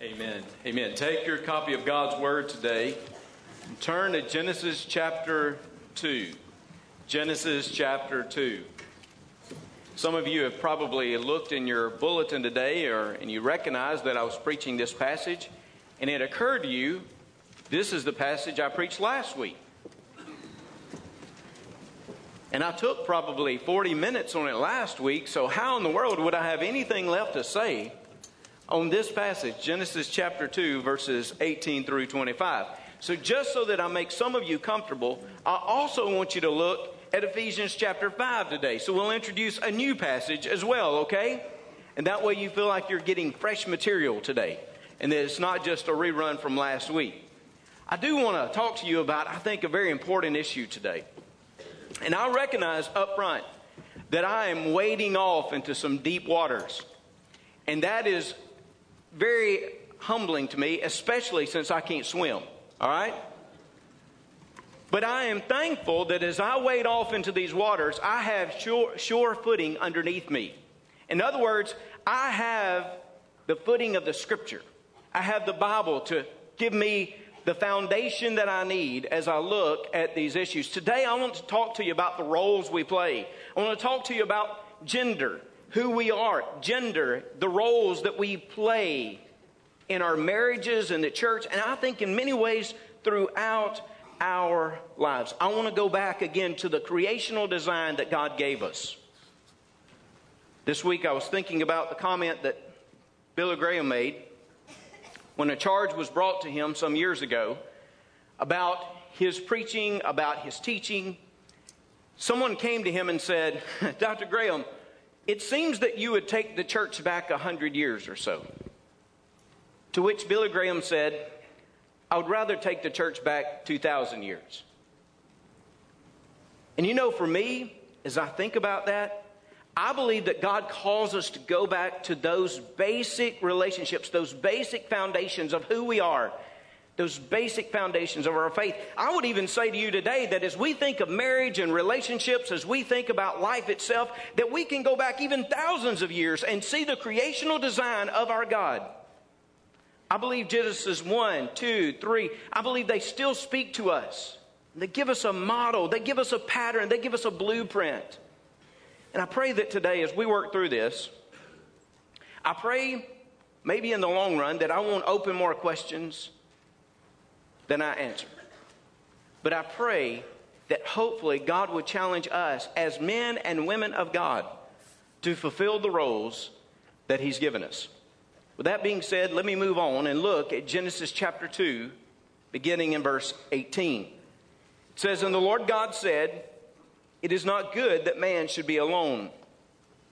Amen. Amen. Take your copy of God's Word today and turn to Genesis chapter 2. Genesis chapter 2. Some of you have probably looked in your bulletin today or, and you recognize that I was preaching this passage, and it occurred to you this is the passage I preached last week. And I took probably 40 minutes on it last week, so how in the world would I have anything left to say on this passage, Genesis chapter 2, verses 18 through 25. So, just so that I make some of you comfortable, I also want you to look at Ephesians chapter 5 today. So, we'll introduce a new passage as well, okay? And that way you feel like you're getting fresh material today and that it's not just a rerun from last week. I do want to talk to you about, I think, a very important issue today. And I recognize up front that I am wading off into some deep waters. And that is very humbling to me, especially since I can't swim. All right? But I am thankful that as I wade off into these waters, I have sure, sure footing underneath me. In other words, I have the footing of the scripture. I have the Bible to give me the foundation that I need as I look at these issues. Today, I want to talk to you about the roles we play. I want to talk to you about gender who we are, gender, the roles that we play in our marriages and the church, and I think in many ways throughout our lives. I want to go back again to the creational design that God gave us. This week I was thinking about the comment that Billy Graham made when a charge was brought to him some years ago about his preaching, about his teaching. Someone came to him and said, Dr. Graham, it seems that you would take the church back a hundred years or so. To which Billy Graham said, I would rather take the church back 2,000 years. And you know, for me, as I think about that, I believe that God calls us to go back to those basic relationships, those basic foundations of who we are those basic foundations of our faith. I would even say to you today that as we think of marriage and relationships, as we think about life itself, that we can go back even thousands of years and see the creational design of our God. I believe Genesis 1, 2, 3, I believe they still speak to us. They give us a model, they give us a pattern, they give us a blueprint. And I pray that today, as we work through this, I pray maybe in the long run that I won't open more questions then I answer. But I pray that hopefully God would challenge us as men and women of God to fulfill the roles that He's given us. With that being said, let me move on and look at Genesis chapter 2, beginning in verse 18. It says, And the Lord God said, It is not good that man should be alone.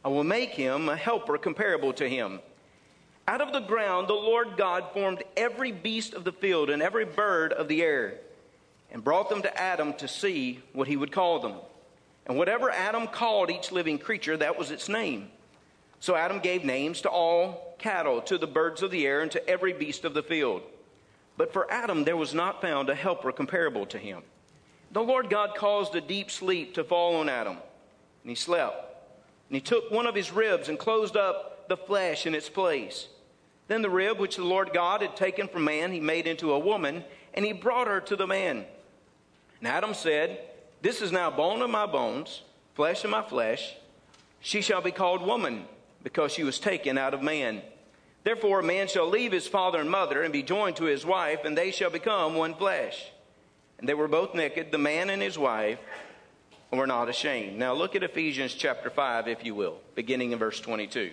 I will make him a helper comparable to him. Out of the ground, the Lord God formed every beast of the field and every bird of the air and brought them to Adam to see what he would call them. And whatever Adam called each living creature, that was its name. So Adam gave names to all cattle, to the birds of the air, and to every beast of the field. But for Adam there was not found a helper comparable to him. The Lord God caused a deep sleep to fall on Adam, and he slept. And he took one of his ribs and closed up the flesh in its place. Then the rib which the Lord God had taken from man, he made into a woman, and he brought her to the man. And Adam said, This is now bone of my bones, flesh of my flesh. She shall be called woman, because she was taken out of man. Therefore, a man shall leave his father and mother and be joined to his wife, and they shall become one flesh. And they were both naked, the man and his wife, and were not ashamed. Now look at Ephesians chapter 5, if you will, beginning in verse 22.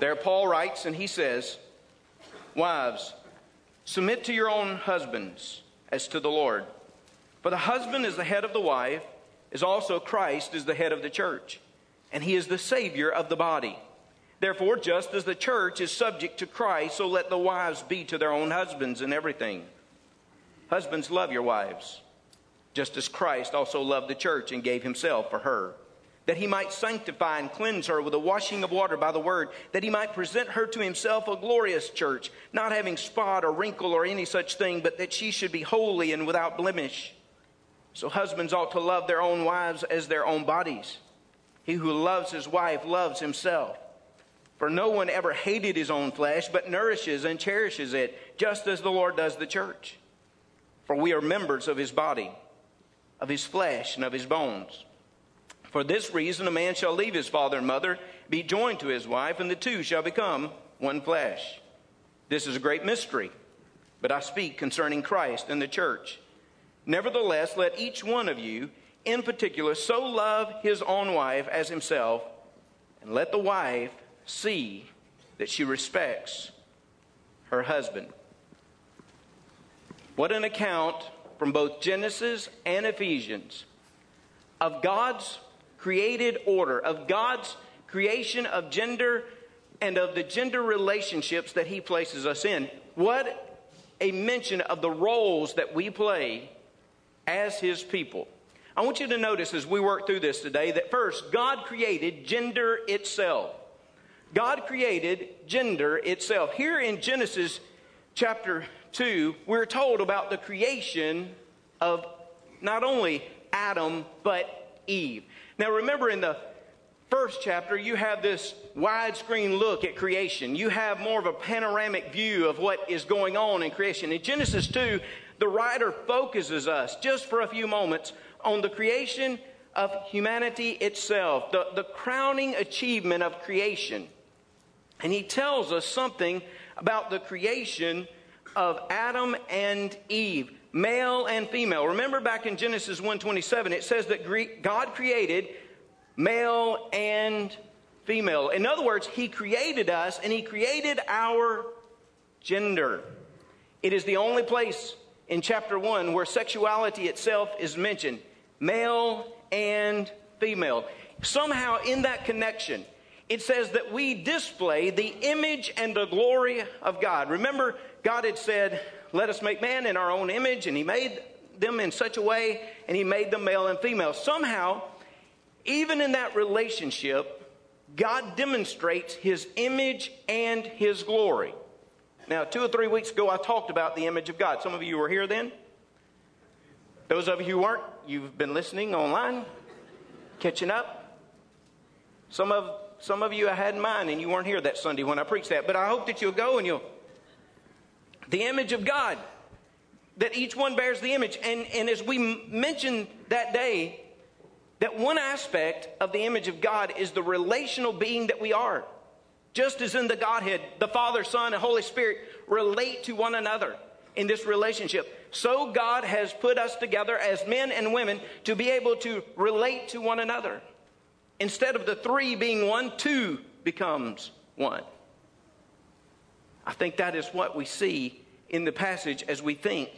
There, Paul writes, and he says, Wives, submit to your own husbands as to the Lord. For the husband is the head of the wife, as also Christ is the head of the church, and he is the Savior of the body. Therefore, just as the church is subject to Christ, so let the wives be to their own husbands in everything. Husbands, love your wives, just as Christ also loved the church and gave himself for her that he might sanctify and cleanse her with a washing of water by the word, that he might present her to himself a glorious church, not having spot or wrinkle or any such thing, but that she should be holy and without blemish. So husbands ought to love their own wives as their own bodies. He who loves his wife loves himself. For no one ever hated his own flesh, but nourishes and cherishes it, just as the Lord does the church. For we are members of his body, of his flesh, and of his bones. For this reason, a man shall leave his father and mother, be joined to his wife, and the two shall become one flesh. This is a great mystery, but I speak concerning Christ and the church. Nevertheless, let each one of you, in particular, so love his own wife as himself, and let the wife see that she respects her husband. What an account from both Genesis and Ephesians of God's created order, of God's creation of gender and of the gender relationships that He places us in. What a mention of the roles that we play as His people. I want you to notice as we work through this today that first, God created gender itself. God created gender itself. Here in Genesis chapter 2, we're told about the creation of not only Adam, but Eve. Now, remember in the first chapter, you have this widescreen look at creation. You have more of a panoramic view of what is going on in creation. In Genesis 2, the writer focuses us just for a few moments on the creation of humanity itself, the, the crowning achievement of creation. And he tells us something about the creation of Adam and Eve, male and female. Remember back in Genesis 1:27 it says that God created male and female. In other words, he created us and he created our gender. It is the only place in chapter 1 where sexuality itself is mentioned, male and female. Somehow in that connection, it says that we display the image and the glory of God. Remember, God had said, Let us make man in our own image, and He made them in such a way, and He made them male and female. Somehow, even in that relationship, God demonstrates His image and His glory. Now, two or three weeks ago, I talked about the image of God. Some of you were here then. Those of you who weren't, you've been listening online, catching up. Some of some of you I had in mind and you weren't here that Sunday when I preached that, but I hope that you'll go and you'll. The image of God, that each one bears the image. And, and as we mentioned that day, that one aspect of the image of God is the relational being that we are. Just as in the Godhead, the Father, Son, and Holy Spirit relate to one another in this relationship. So God has put us together as men and women to be able to relate to one another. Instead of the three being one, two becomes one. I think that is what we see in the passage as we think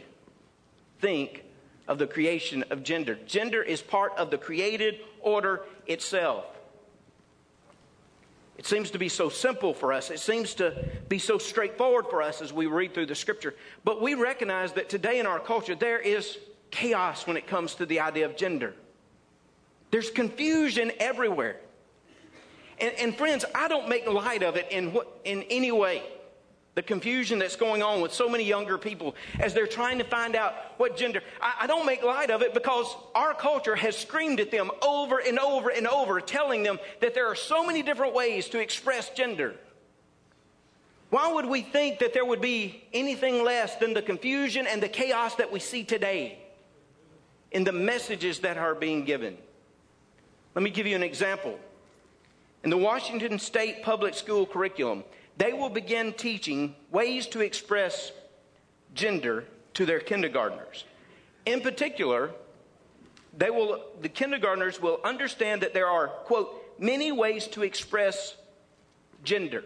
think of the creation of gender. Gender is part of the created order itself. It seems to be so simple for us. It seems to be so straightforward for us as we read through the scripture. But we recognize that today in our culture there is chaos when it comes to the idea of gender. There's confusion everywhere. And, and, friends, I don't make light of it in, what, in any way. The confusion that's going on with so many younger people as they're trying to find out what gender. I, I don't make light of it because our culture has screamed at them over and over and over, telling them that there are so many different ways to express gender. Why would we think that there would be anything less than the confusion and the chaos that we see today in the messages that are being given? Let me give you an example. In the Washington State Public School curriculum, they will begin teaching ways to express gender to their kindergartners. In particular, they will, the kindergartners will understand that there are, quote, many ways to express gender.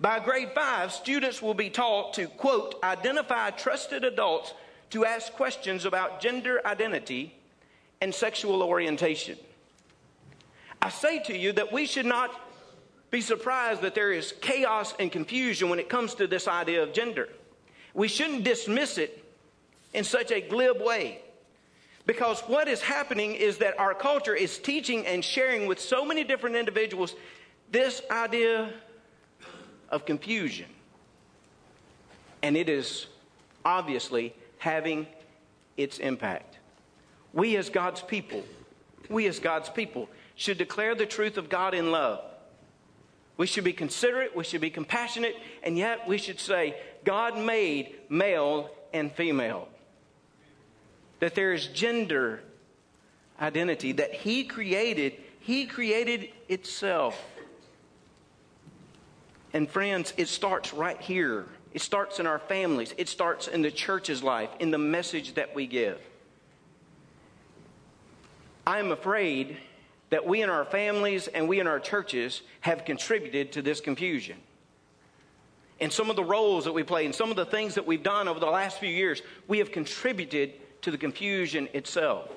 By grade five, students will be taught to, quote, identify trusted adults to ask questions about gender identity and sexual orientation. I say to you that we should not be surprised that there is chaos and confusion when it comes to this idea of gender. We shouldn't dismiss it in such a glib way. Because what is happening is that our culture is teaching and sharing with so many different individuals this idea of confusion. And it is obviously having its impact. We, as God's people, we, as God's people, should declare the truth of God in love. We should be considerate, we should be compassionate, and yet we should say, God made male and female. That there is gender identity, that He created, He created itself. And friends, it starts right here. It starts in our families. It starts in the church's life, in the message that we give. I am afraid that we in our families and we in our churches have contributed to this confusion. And some of the roles that we play and some of the things that we've done over the last few years, we have contributed to the confusion itself.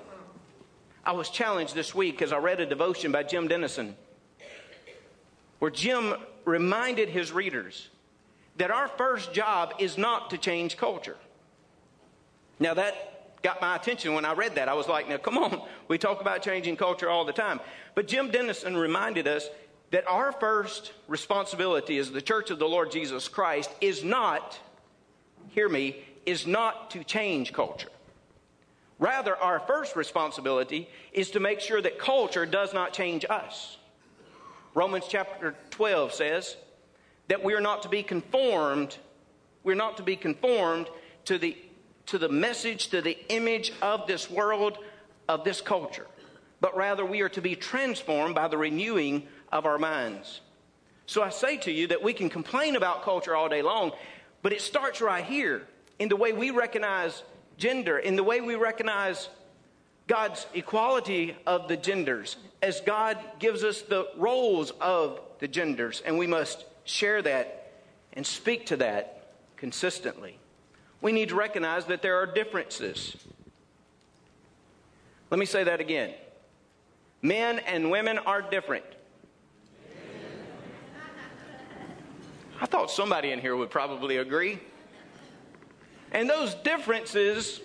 I was challenged this week as I read a devotion by Jim Denison, where Jim reminded his readers that our first job is not to change culture. Now, that got my attention when I read that. I was like, now come on, we talk about changing culture all the time. But Jim Denison reminded us that our first responsibility as the church of the Lord Jesus Christ is not, hear me, is not to change culture. Rather, our first responsibility is to make sure that culture does not change us. Romans chapter 12 says that we are not to be conformed, we're not to be conformed to the to the message, to the image of this world, of this culture, but rather we are to be transformed by the renewing of our minds. So I say to you that we can complain about culture all day long, but it starts right here in the way we recognize gender, in the way we recognize God's equality of the genders, as God gives us the roles of the genders, and we must share that and speak to that consistently we need to recognize that there are differences. Let me say that again. Men and women are different. I thought somebody in here would probably agree. And those differences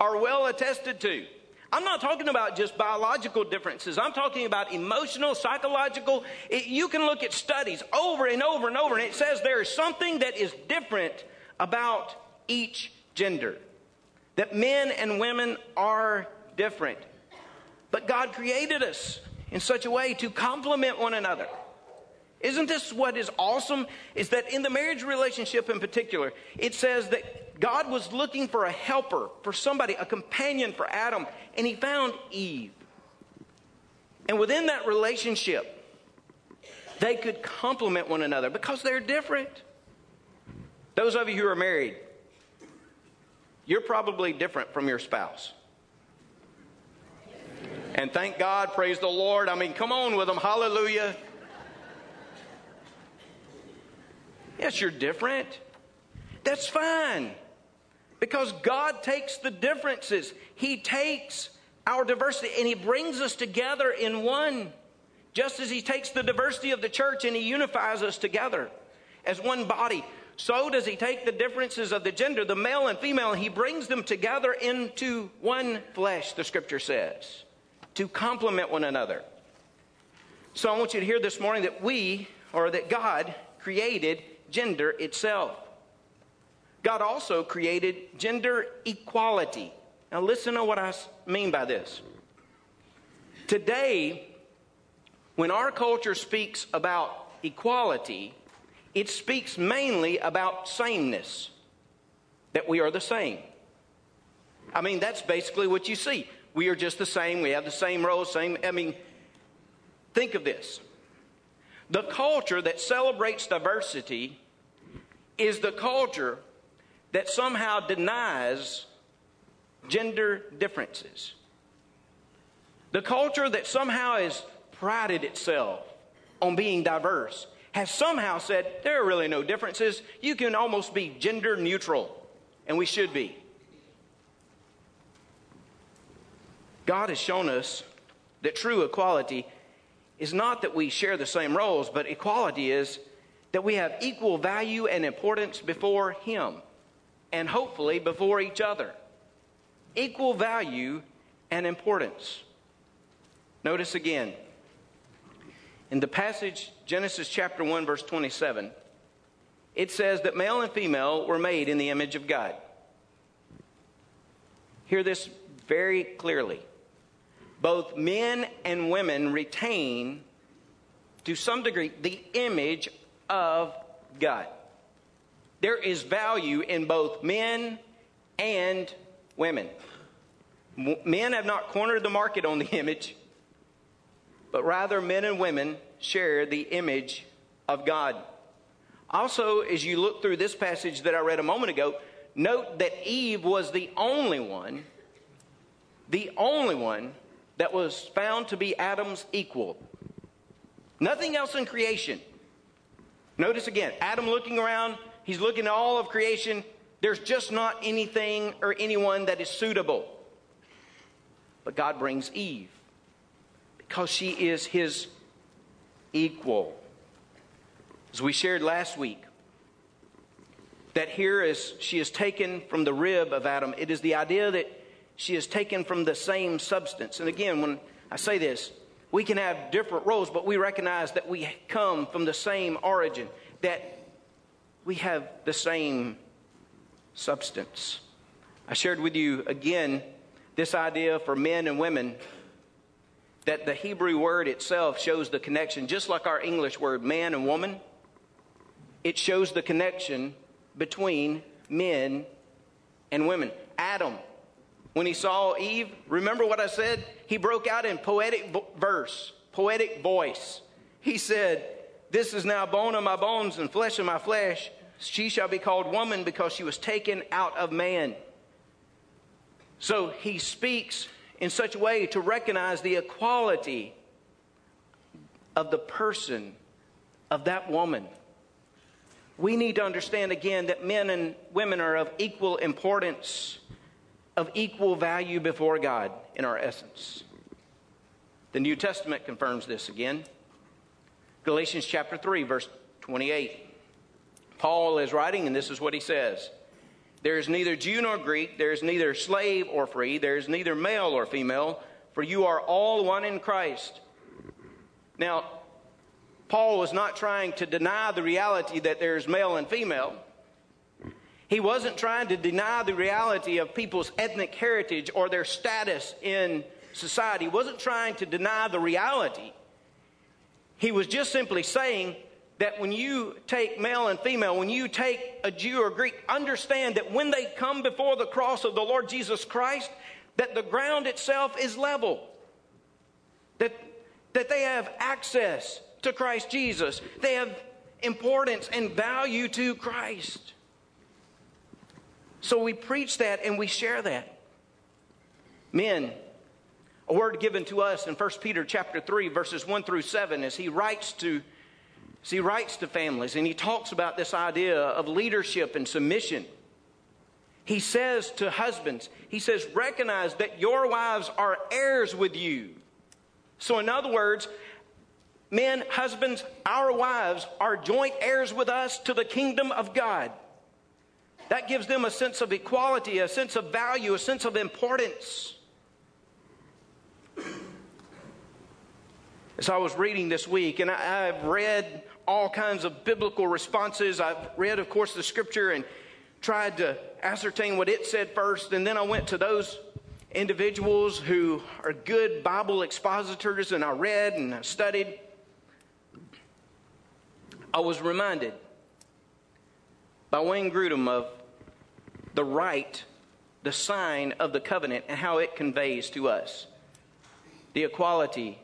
are well attested to. I'm not talking about just biological differences. I'm talking about emotional, psychological. It, you can look at studies over and over and over, and it says there is something that is different about each gender. That men and women are different. But God created us in such a way to complement one another. Isn't this what is awesome? Is that in the marriage relationship in particular, it says that God was looking for a helper, for somebody, a companion for Adam, and he found Eve. And within that relationship, they could complement one another because they're different. Those of you who are married, you're probably different from your spouse. And thank God, praise the Lord. I mean, come on with them. Hallelujah. Yes, you're different. That's fine. Because God takes the differences, He takes our diversity and He brings us together in one. Just as He takes the diversity of the church and He unifies us together as one body so does he take the differences of the gender, the male and female, and he brings them together into one flesh, the scripture says, to complement one another. So I want you to hear this morning that we, or that God, created gender itself. God also created gender equality. Now, listen to what I mean by this. Today, when our culture speaks about equality, it speaks mainly about sameness, that we are the same. I mean, that's basically what you see. We are just the same. We have the same roles, same. I mean, think of this. The culture that celebrates diversity is the culture that somehow denies gender differences. The culture that somehow has prided itself on being diverse has somehow said there are really no differences. You can almost be gender neutral, and we should be. God has shown us that true equality is not that we share the same roles, but equality is that we have equal value and importance before Him and hopefully before each other. Equal value and importance. Notice again in the passage, Genesis chapter 1, verse 27, it says that male and female were made in the image of God. Hear this very clearly. Both men and women retain to some degree, the image of God. There is value in both men and women. Men have not cornered the market on the image, but rather men and women share the image of God. Also, as you look through this passage that I read a moment ago, note that Eve was the only one, the only one that was found to be Adam's equal. Nothing else in creation. Notice again, Adam looking around, he's looking at all of creation. There's just not anything or anyone that is suitable. But God brings Eve because she is his equal. As we shared last week, that here is she is taken from the rib of Adam. It is the idea that she is taken from the same substance. And again, when I say this, we can have different roles, but we recognize that we come from the same origin, that we have the same substance. I shared with you again this idea for men and women that the Hebrew word itself shows the connection, just like our English word, man and woman it shows the connection between men and women. Adam, when he saw Eve, remember what I said? He broke out in poetic verse, poetic voice. He said, This is now bone of my bones and flesh of my flesh. She shall be called woman because she was taken out of man. So he speaks in such a way to recognize the equality of the person of that woman we need to understand again that men and women are of equal importance, of equal value before God in our essence. The New Testament confirms this again. Galatians chapter 3, verse 28. Paul is writing, and this is what he says There is neither Jew nor Greek, there is neither slave or free, there is neither male or female, for you are all one in Christ. Now, Paul was not trying to deny the reality that there's male and female. He wasn't trying to deny the reality of people's ethnic heritage or their status in society. He wasn't trying to deny the reality. He was just simply saying that when you take male and female, when you take a Jew or Greek, understand that when they come before the cross of the Lord Jesus Christ, that the ground itself is level. That, that they have access to Christ Jesus. They have importance and value to Christ. So we preach that and we share that. Men, a word given to us in 1 Peter chapter 3 verses 1 through 7 as he writes to as he writes to families and he talks about this idea of leadership and submission. He says to husbands, he says, recognize that your wives are heirs with you. So, in other words, men, husbands, our wives are joint heirs with us to the kingdom of God. That gives them a sense of equality, a sense of value, a sense of importance. As I was reading this week, and I, have read all kinds of biblical responses, I've read, of course, the scripture and tried to ascertain what it said first, and then I went to those individuals who are good Bible expositors, and I read and I studied. I was reminded by Wayne Grudem of the rite, the sign of the covenant, and how it conveys to us the equality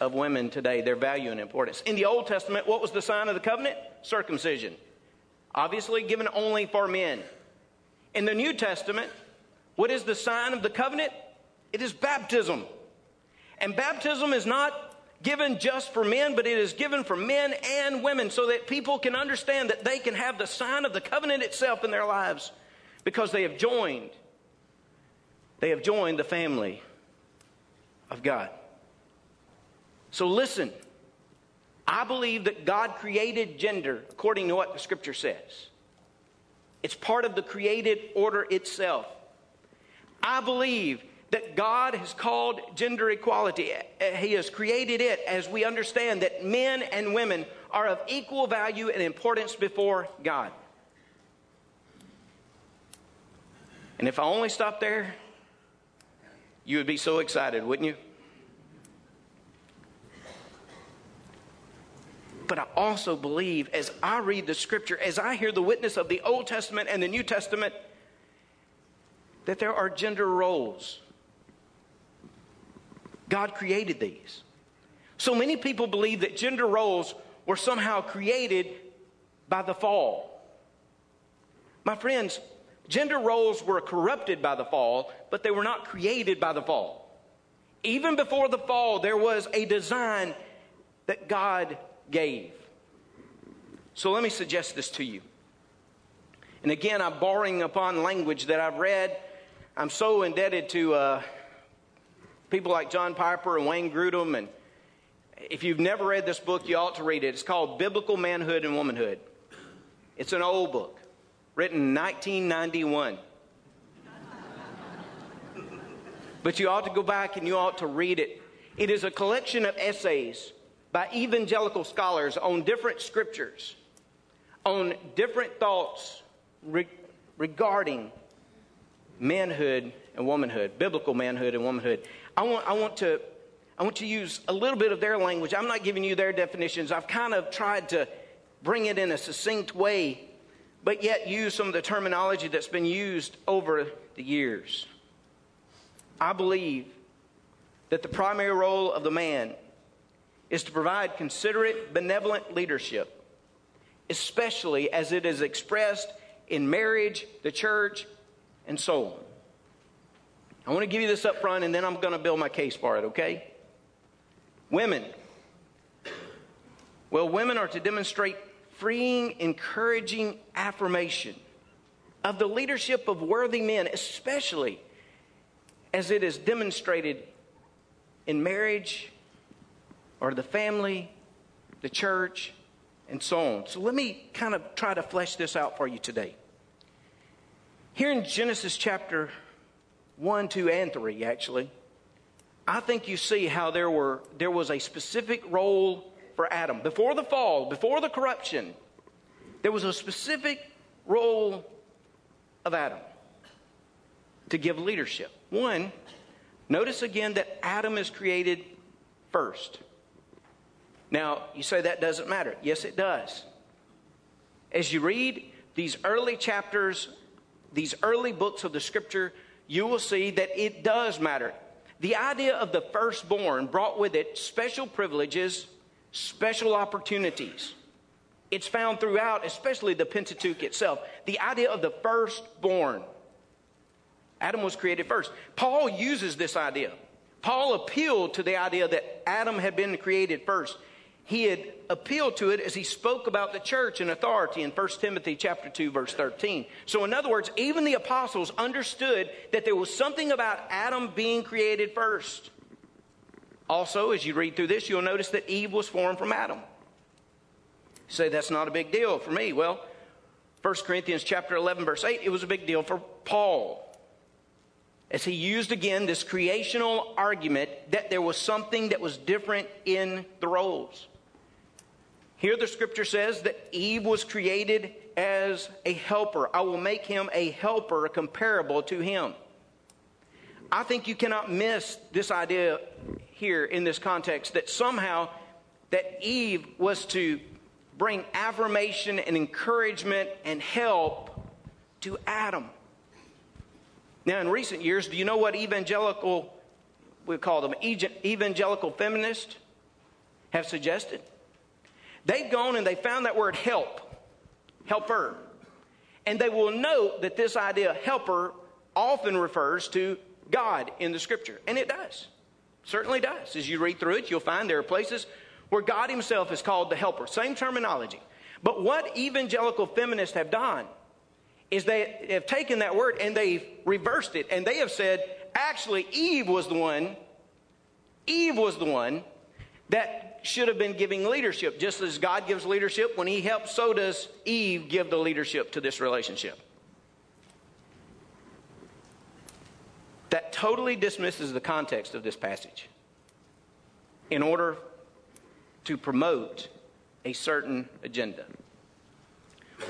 of women today, their value and importance. In the Old Testament, what was the sign of the covenant? Circumcision. Obviously, given only for men. In the New Testament, what is the sign of the covenant? It is baptism. And baptism is not given just for men, but it is given for men and women so that people can understand that they can have the sign of the covenant itself in their lives because they have joined. They have joined the family of God. So listen, I believe that God created gender according to what the scripture says. It's part of the created order itself. I believe that God has called gender equality. Eh, he has created it as we understand that men and women are of equal value and importance before God. And if I only stopped there, you would be so excited, wouldn't you? But I also believe, as I read the scripture, as I hear the witness of the Old Testament and the New Testament, that there are gender roles. God created these. So many people believe that gender roles were somehow created by the fall. My friends, gender roles were corrupted by the fall, but they were not created by the fall. Even before the fall, there was a design that God gave. So let me suggest this to you. And again, I'm borrowing upon language that I've read I'm so indebted to uh, people like John Piper and Wayne Grudem. And if you've never read this book, you ought to read it. It's called Biblical Manhood and Womanhood. It's an old book, written in 1991. but you ought to go back and you ought to read it. It is a collection of essays by evangelical scholars on different scriptures, on different thoughts re- regarding manhood and womanhood, biblical manhood and womanhood. I want, I want to I want to use a little bit of their language. I'm not giving you their definitions. I've kind of tried to bring it in a succinct way, but yet use some of the terminology that's been used over the years. I believe that the primary role of the man is to provide considerate, benevolent leadership, especially as it is expressed in marriage, the church, and so on. I want to give you this up front and then I'm going to build my case for it, okay? Women. Well, women are to demonstrate freeing, encouraging affirmation of the leadership of worthy men, especially as it is demonstrated in marriage or the family, the church, and so on. So let me kind of try to flesh this out for you today. Here in Genesis chapter 1, 2, and 3, actually, I think you see how there, were, there was a specific role for Adam. Before the fall, before the corruption, there was a specific role of Adam to give leadership. One, notice again that Adam is created first. Now, you say that doesn't matter. Yes, it does. As you read these early chapters these early books of the scripture, you will see that it does matter. The idea of the firstborn brought with it special privileges, special opportunities. It's found throughout, especially the Pentateuch itself. The idea of the firstborn. Adam was created first. Paul uses this idea. Paul appealed to the idea that Adam had been created first he had appealed to it as he spoke about the church and authority in 1 Timothy chapter 2 verse 13. So in other words, even the apostles understood that there was something about Adam being created first. Also, as you read through this, you'll notice that Eve was formed from Adam. You say that's not a big deal for me. Well, 1 Corinthians chapter 11 verse 8, it was a big deal for Paul. As he used again this creational argument that there was something that was different in the roles. Here the scripture says that Eve was created as a helper. I will make him a helper comparable to him. I think you cannot miss this idea here in this context that somehow that Eve was to bring affirmation and encouragement and help to Adam. Now, in recent years, do you know what evangelical, we call them evangelical feminists, have suggested? They've gone and they found that word help, helper. And they will note that this idea, helper, often refers to God in the scripture. And it does. Certainly does. As you read through it, you'll find there are places where God Himself is called the helper. Same terminology. But what evangelical feminists have done is they have taken that word and they've reversed it. And they have said, actually, Eve was the one, Eve was the one that should have been giving leadership. Just as God gives leadership when He helps, so does Eve give the leadership to this relationship. That totally dismisses the context of this passage in order to promote a certain agenda.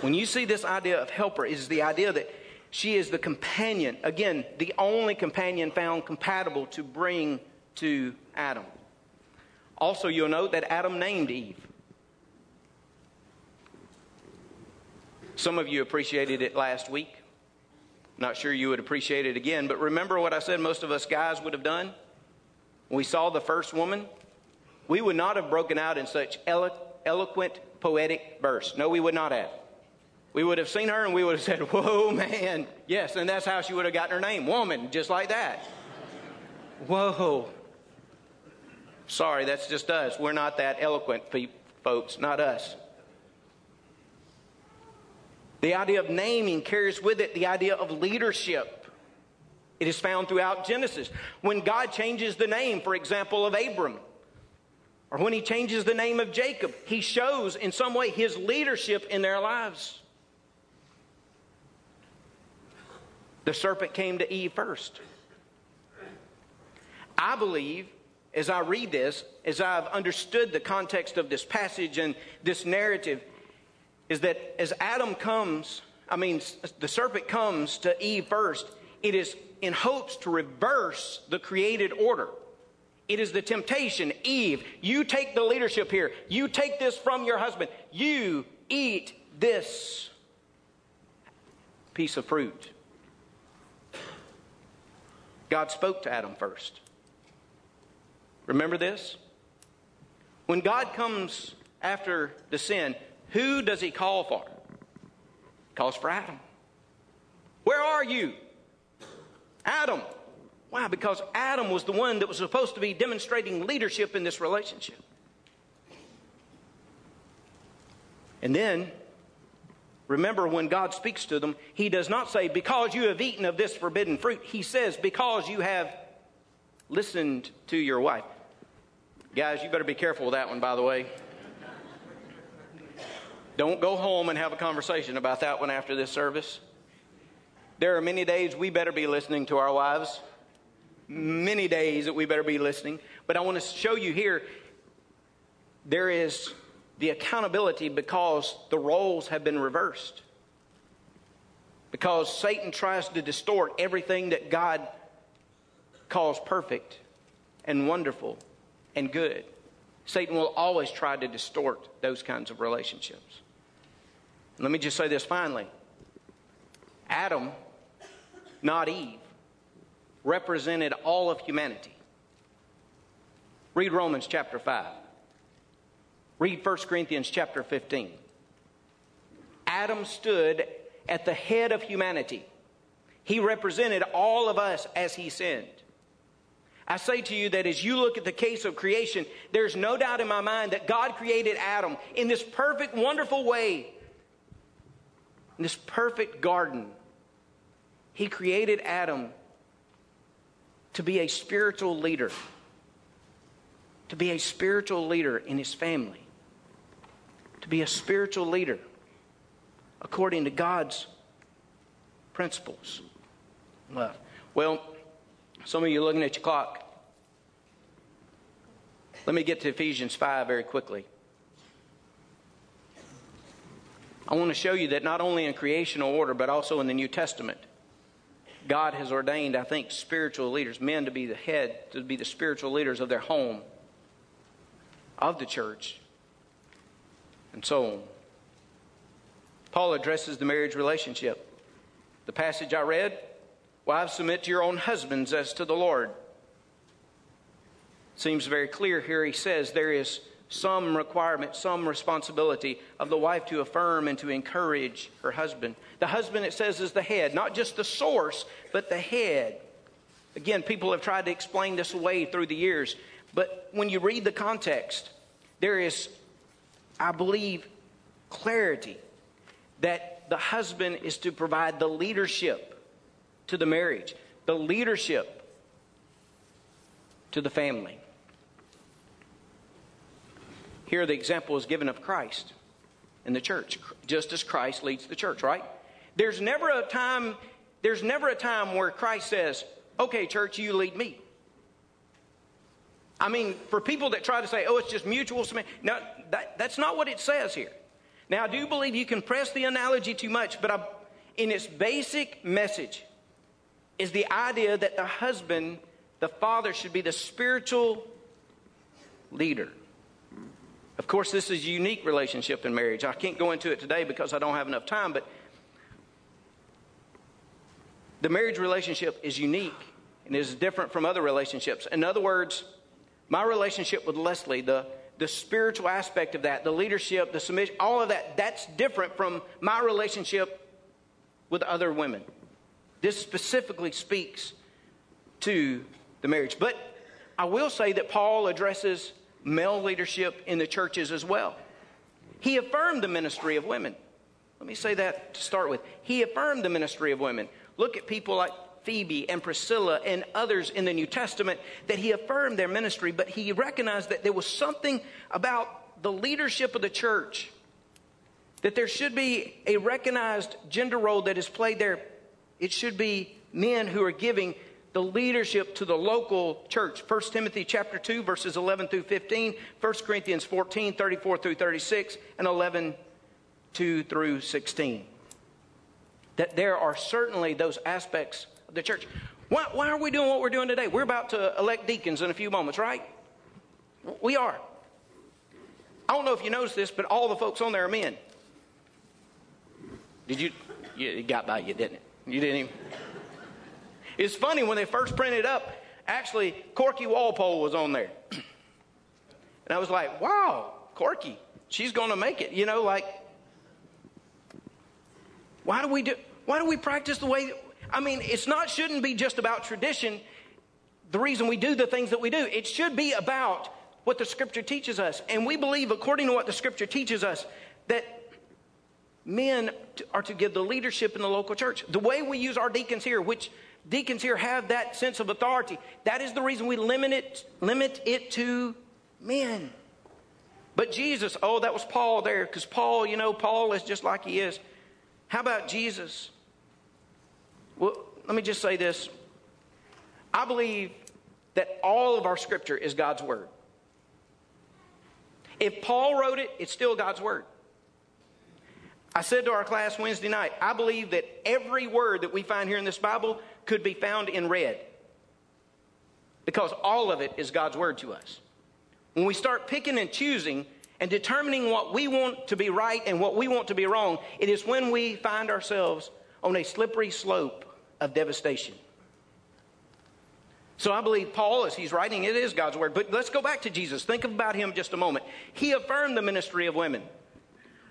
When you see this idea of helper, is the idea that she is the companion, again, the only companion found compatible to bring to Adam. Also, you'll note that Adam named Eve. Some of you appreciated it last week. Not sure you would appreciate it again, but remember what I said most of us guys would have done? We saw the first woman, we would not have broken out in such elo- eloquent, poetic verse. No, we would not have. We would have seen her and we would have said, Whoa, man. Yes, and that's how she would have gotten her name, woman, just like that. Whoa. Sorry, that's just us. We're not that eloquent, folks, not us. The idea of naming carries with it the idea of leadership. It is found throughout Genesis. When God changes the name, for example, of Abram, or when he changes the name of Jacob, he shows in some way his leadership in their lives. The serpent came to Eve first. I believe, as I read this, as I've understood the context of this passage and this narrative, is that as Adam comes, I mean, the serpent comes to Eve first, it is in hopes to reverse the created order. It is the temptation. Eve, you take the leadership here. You take this from your husband. You eat this piece of fruit. God spoke to Adam first. Remember this? When God comes after the sin, who does he call for? He calls for Adam. Where are you? Adam. Why? Because Adam was the one that was supposed to be demonstrating leadership in this relationship. And then, remember when God speaks to them, He does not say, Because you have eaten of this forbidden fruit. He says, Because you have listened to your wife. Guys, you better be careful with that one, by the way. Don't go home and have a conversation about that one after this service. There are many days we better be listening to our wives, many days that we better be listening. But I want to show you here there is the accountability because the roles have been reversed. Because Satan tries to distort everything that God calls perfect and wonderful and good. Satan will always try to distort those kinds of relationships. Let me just say this finally Adam, not Eve, represented all of humanity. Read Romans chapter 5. Read 1 Corinthians chapter 15. Adam stood at the head of humanity. He represented all of us as he sinned. I say to you that as you look at the case of creation, there's no doubt in my mind that God created Adam in this perfect, wonderful way in this perfect garden, He created Adam to be a spiritual leader, to be a spiritual leader in his family, to be a spiritual leader according to God's principles. Love. Well, some of you are looking at your clock. Let me get to Ephesians 5 very quickly. I want to show you that not only in creational order, but also in the New Testament, God has ordained, I think, spiritual leaders, men to be the head, to be the spiritual leaders of their home, of the church, and so on. Paul addresses the marriage relationship. The passage I read Wives, submit to your own husbands as to the Lord. Seems very clear here. He says there is some requirement, some responsibility of the wife to affirm and to encourage her husband. The husband, it says, is the head, not just the source, but the head. Again, people have tried to explain this away through the years, but when you read the context, there is, I believe, clarity that the husband is to provide the leadership to the marriage, the leadership to the family. Here, the example is given of Christ in the church, just as Christ leads the church, right? There's never a time, there's never a time where Christ says, okay, church, you lead me. I mean, for people that try to say, oh, it's just mutual no, that, that's not what it says here. Now, I do believe you can press the analogy too much, but I, in its basic message is the idea that the husband, the father, should be the spiritual leader Of course, this is a unique relationship in marriage. I can't go into it today because I don't have enough time, but the marriage relationship is unique and is different from other relationships. In other words, my relationship with Leslie, the, the spiritual aspect of that, the leadership, the submission, all of that, that's different from my relationship with other women. This specifically speaks to the marriage. But I will say that Paul addresses male leadership in the churches as well. He affirmed the ministry of women. Let me say that to start with. He affirmed the ministry of women. Look at people like Phoebe and Priscilla and others in the New Testament that he affirmed their ministry, but he recognized that there was something about the leadership of the church that there should be a recognized gender role that is played there. It should be men who are giving the leadership to the local church. 1 Timothy chapter 2 verses 11 through 15, 1 Corinthians 14 34 through 36 and 11 2 through 16. That there are certainly those aspects of the church. Why, why are we doing what we're doing today? We're about to elect deacons in a few moments, right? We are. I don't know if you noticed this, but all the folks on there are men. Did you? It got by you, didn't it? You didn't even. It's funny when they first printed up. Actually, Corky Walpole was on there, and I was like, "Wow, Corky, she's going to make it." You know, like, why do we do? Why do we practice the way? I mean, it's not shouldn't be just about tradition. The reason we do the things that we do, it should be about what the Scripture teaches us, and we believe, according to what the Scripture teaches us, that men are to give the leadership in the local church. The way we use our deacons here, which deacons here have that sense of authority, that is the reason we limit it, limit it to men. But Jesus, oh, that was Paul there, because Paul, you know, Paul is just like he is. How about Jesus? Well, let me just say this. I believe that all of our scripture is God's word. If Paul wrote it, it's still God's word. I said to our class Wednesday night, I believe that every word that we find here in this Bible could be found in red because all of it is God's word to us. When we start picking and choosing and determining what we want to be right and what we want to be wrong, it is when we find ourselves on a slippery slope of devastation. So I believe Paul, as he's writing, it is God's word. But let's go back to Jesus. Think about him just a moment. He affirmed the ministry of women.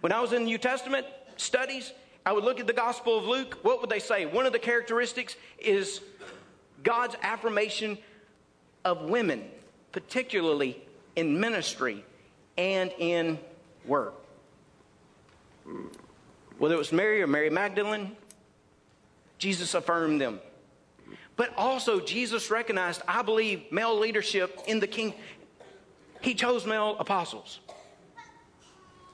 When I was in New Testament studies, I would look at the Gospel of Luke. What would they say? One of the characteristics is God's affirmation of women, particularly in ministry and in work. Whether it was Mary or Mary Magdalene, Jesus affirmed them. But also, Jesus recognized, I believe, male leadership in the king. He chose male apostles.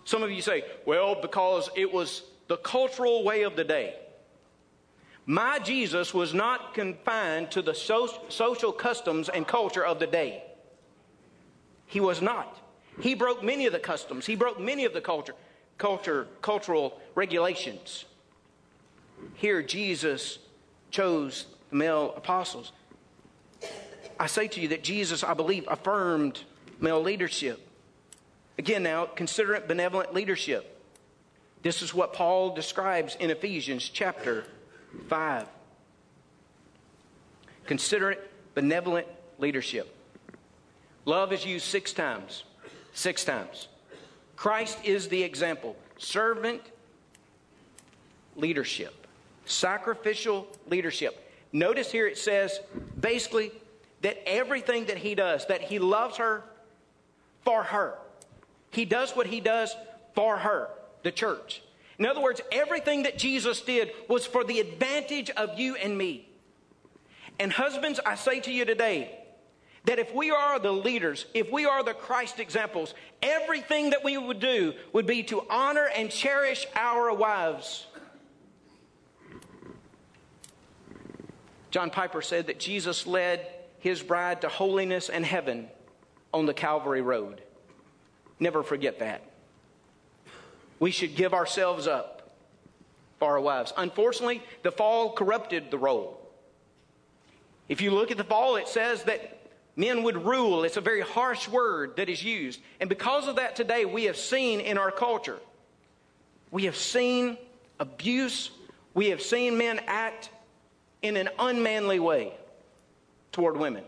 Some of you say, well, because it was the cultural way of the day. My Jesus was not confined to the so- social customs and culture of the day. He was not. He broke many of the customs. He broke many of the culture, culture, cultural regulations. Here, Jesus chose the male apostles. I say to you that Jesus, I believe, affirmed male leadership. Again, now, considerate benevolent leadership. This is what Paul describes in Ephesians chapter 5. Considerate benevolent leadership. Love is used six times. Six times. Christ is the example. Servant leadership. Sacrificial leadership. Notice here it says basically that everything that he does, that he loves her for her. He does what he does for her, the church. In other words, everything that Jesus did was for the advantage of you and me. And husbands, I say to you today that if we are the leaders, if we are the Christ examples, everything that we would do would be to honor and cherish our wives. John Piper said that Jesus led his bride to holiness and heaven on the Calvary Road. Never forget that. We should give ourselves up for our wives. Unfortunately, the fall corrupted the role. If you look at the fall, it says that Men would rule. It's a very harsh word that is used. And because of that, today we have seen in our culture, we have seen abuse. We have seen men act in an unmanly way toward women.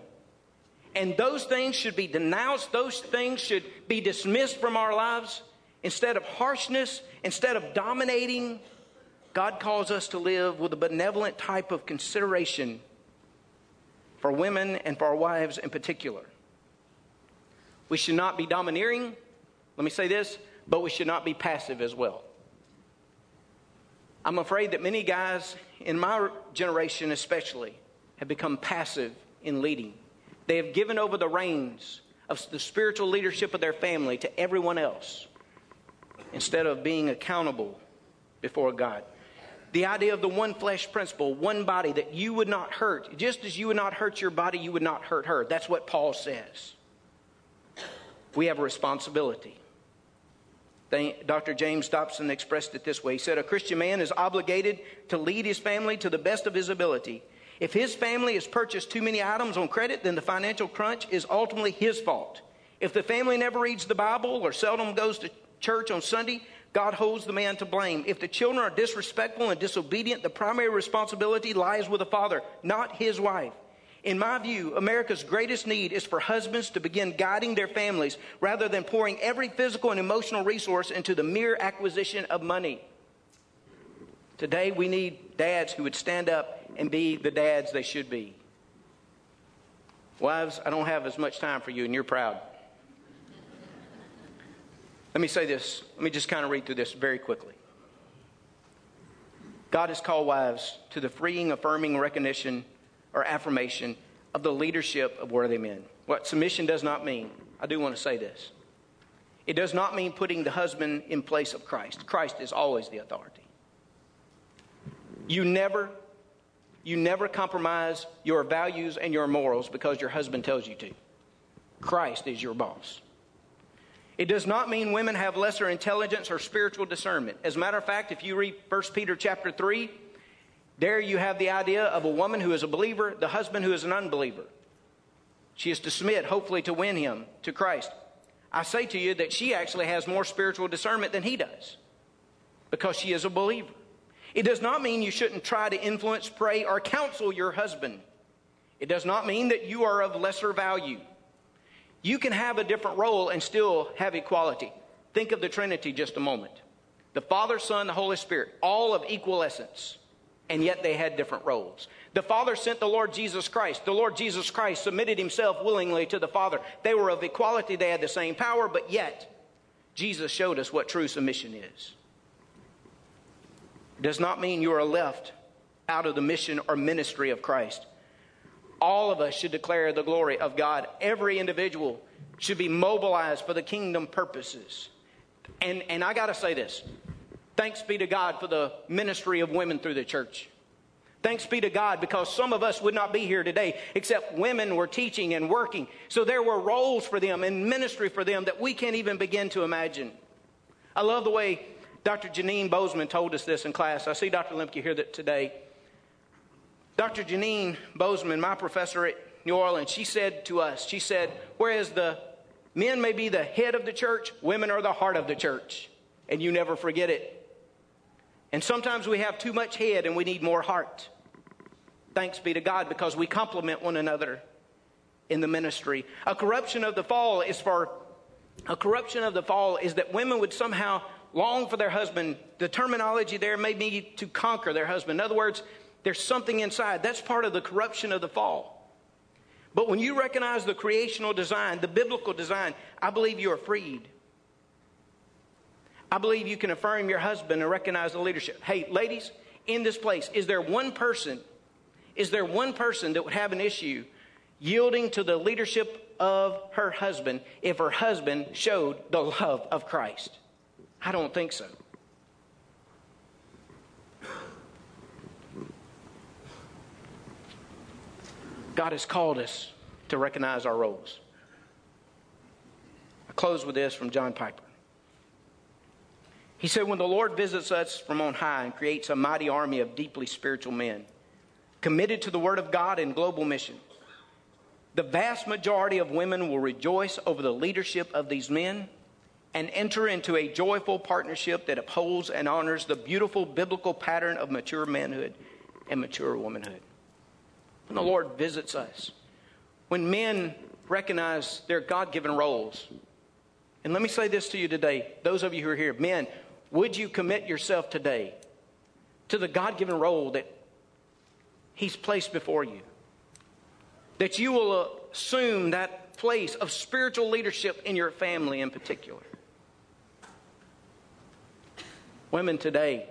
And those things should be denounced, those things should be dismissed from our lives. Instead of harshness, instead of dominating, God calls us to live with a benevolent type of consideration for women and for our wives in particular. We should not be domineering, let me say this, but we should not be passive as well. I'm afraid that many guys in my generation, especially, have become passive in leading. They have given over the reins of the spiritual leadership of their family to everyone else instead of being accountable before God. The idea of the one flesh principle, one body that you would not hurt. Just as you would not hurt your body, you would not hurt her. That's what Paul says. We have a responsibility. Dr. James Dobson expressed it this way. He said, A Christian man is obligated to lead his family to the best of his ability. If his family has purchased too many items on credit, then the financial crunch is ultimately his fault. If the family never reads the Bible or seldom goes to church on Sunday, God holds the man to blame. If the children are disrespectful and disobedient, the primary responsibility lies with the father, not his wife. In my view, America's greatest need is for husbands to begin guiding their families rather than pouring every physical and emotional resource into the mere acquisition of money. Today, we need dads who would stand up and be the dads they should be. Wives, I don't have as much time for you, and you're proud. Let me say this. Let me just kind of read through this very quickly. God has called wives to the freeing, affirming recognition or affirmation of the leadership of worthy men. What submission does not mean, I do want to say this. It does not mean putting the husband in place of Christ. Christ is always the authority. You never, you never compromise your values and your morals because your husband tells you to. Christ is your boss. It does not mean women have lesser intelligence or spiritual discernment. As a matter of fact, if you read 1 Peter chapter 3, there you have the idea of a woman who is a believer, the husband who is an unbeliever. She is to submit, hopefully, to win him to Christ. I say to you that she actually has more spiritual discernment than he does because she is a believer. It does not mean you shouldn't try to influence, pray, or counsel your husband. It does not mean that you are of lesser value. You can have a different role and still have equality. Think of the Trinity just a moment the Father, Son, the Holy Spirit, all of equal essence, and yet they had different roles. The Father sent the Lord Jesus Christ. The Lord Jesus Christ submitted himself willingly to the Father. They were of equality, they had the same power, but yet Jesus showed us what true submission is. Does not mean you are left out of the mission or ministry of Christ all of us should declare the glory of God. Every individual should be mobilized for the kingdom purposes. And, and I got to say this thanks be to God for the ministry of women through the church. Thanks be to God because some of us would not be here today except women were teaching and working. So there were roles for them and ministry for them that we can't even begin to imagine. I love the way Dr. Jeanine Bozeman told us this in class. I see Dr. Lemke here today. Dr. Jeanine Bozeman, my professor at New Orleans, she said to us, she said, whereas the men may be the head of the church, women are the heart of the church. And you never forget it. And sometimes we have too much head and we need more heart. Thanks be to God because we complement one another in the ministry. A corruption of the fall is for a corruption of the fall is that women would somehow long for their husband. The terminology there may be to conquer their husband. In other words, there's something inside. That's part of the corruption of the fall. But when you recognize the creational design, the biblical design, I believe you are freed. I believe you can affirm your husband and recognize the leadership. Hey, ladies, in this place, is there one person, is there one person that would have an issue yielding to the leadership of her husband if her husband showed the love of Christ? I don't think so. God has called us to recognize our roles. I close with this from John Piper. He said, When the Lord visits us from on high and creates a mighty army of deeply spiritual men, committed to the Word of God and global mission, The vast majority of women will rejoice over the leadership of these men and enter into a joyful partnership that upholds and honors the beautiful biblical pattern of mature manhood and mature womanhood. When the Lord visits us, when men recognize their God given roles, and let me say this to you today, those of you who are here, men, would you commit yourself today to the God given role that He's placed before you? That you will assume that place of spiritual leadership in your family in particular. Women today,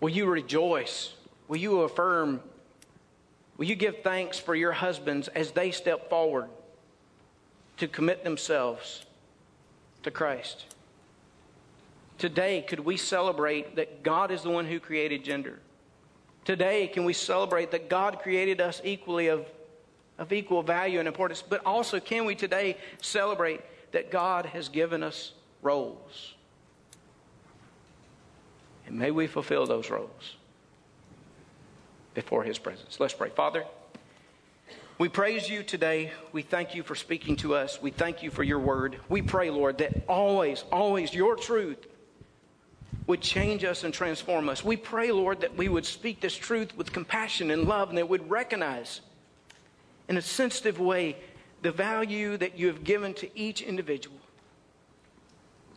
will you rejoice? Will you affirm? Will you give thanks for your husbands as they step forward to commit themselves to Christ? Today, could we celebrate that God is the one who created gender? Today, can we celebrate that God created us equally of, of equal value and importance? But also, can we today celebrate that God has given us roles? And may we fulfill those roles before His presence. Let's pray. Father, we praise you today. We thank you for speaking to us. We thank you for your word. We pray, Lord, that always, always your truth would change us and transform us. We pray, Lord, that we would speak this truth with compassion and love and that would recognize in a sensitive way the value that you have given to each individual.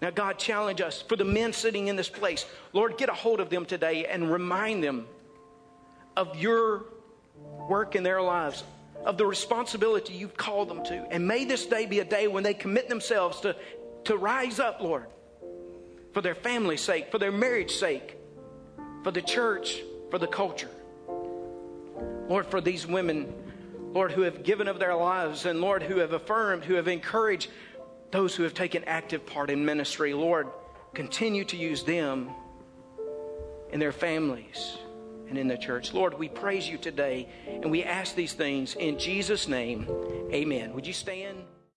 Now, God, challenge us for the men sitting in this place. Lord, get a hold of them today and remind them of your work in their lives, of the responsibility you've called them to. And may this day be a day when they commit themselves to, to rise up, Lord, for their family's sake, for their marriage's sake, for the church, for the culture. Lord, for these women, Lord, who have given of their lives, and Lord, who have affirmed, who have encouraged those who have taken active part in ministry, Lord, continue to use them in their families and in the church. Lord, we praise you today and we ask these things in Jesus' name. Amen. Would you stand?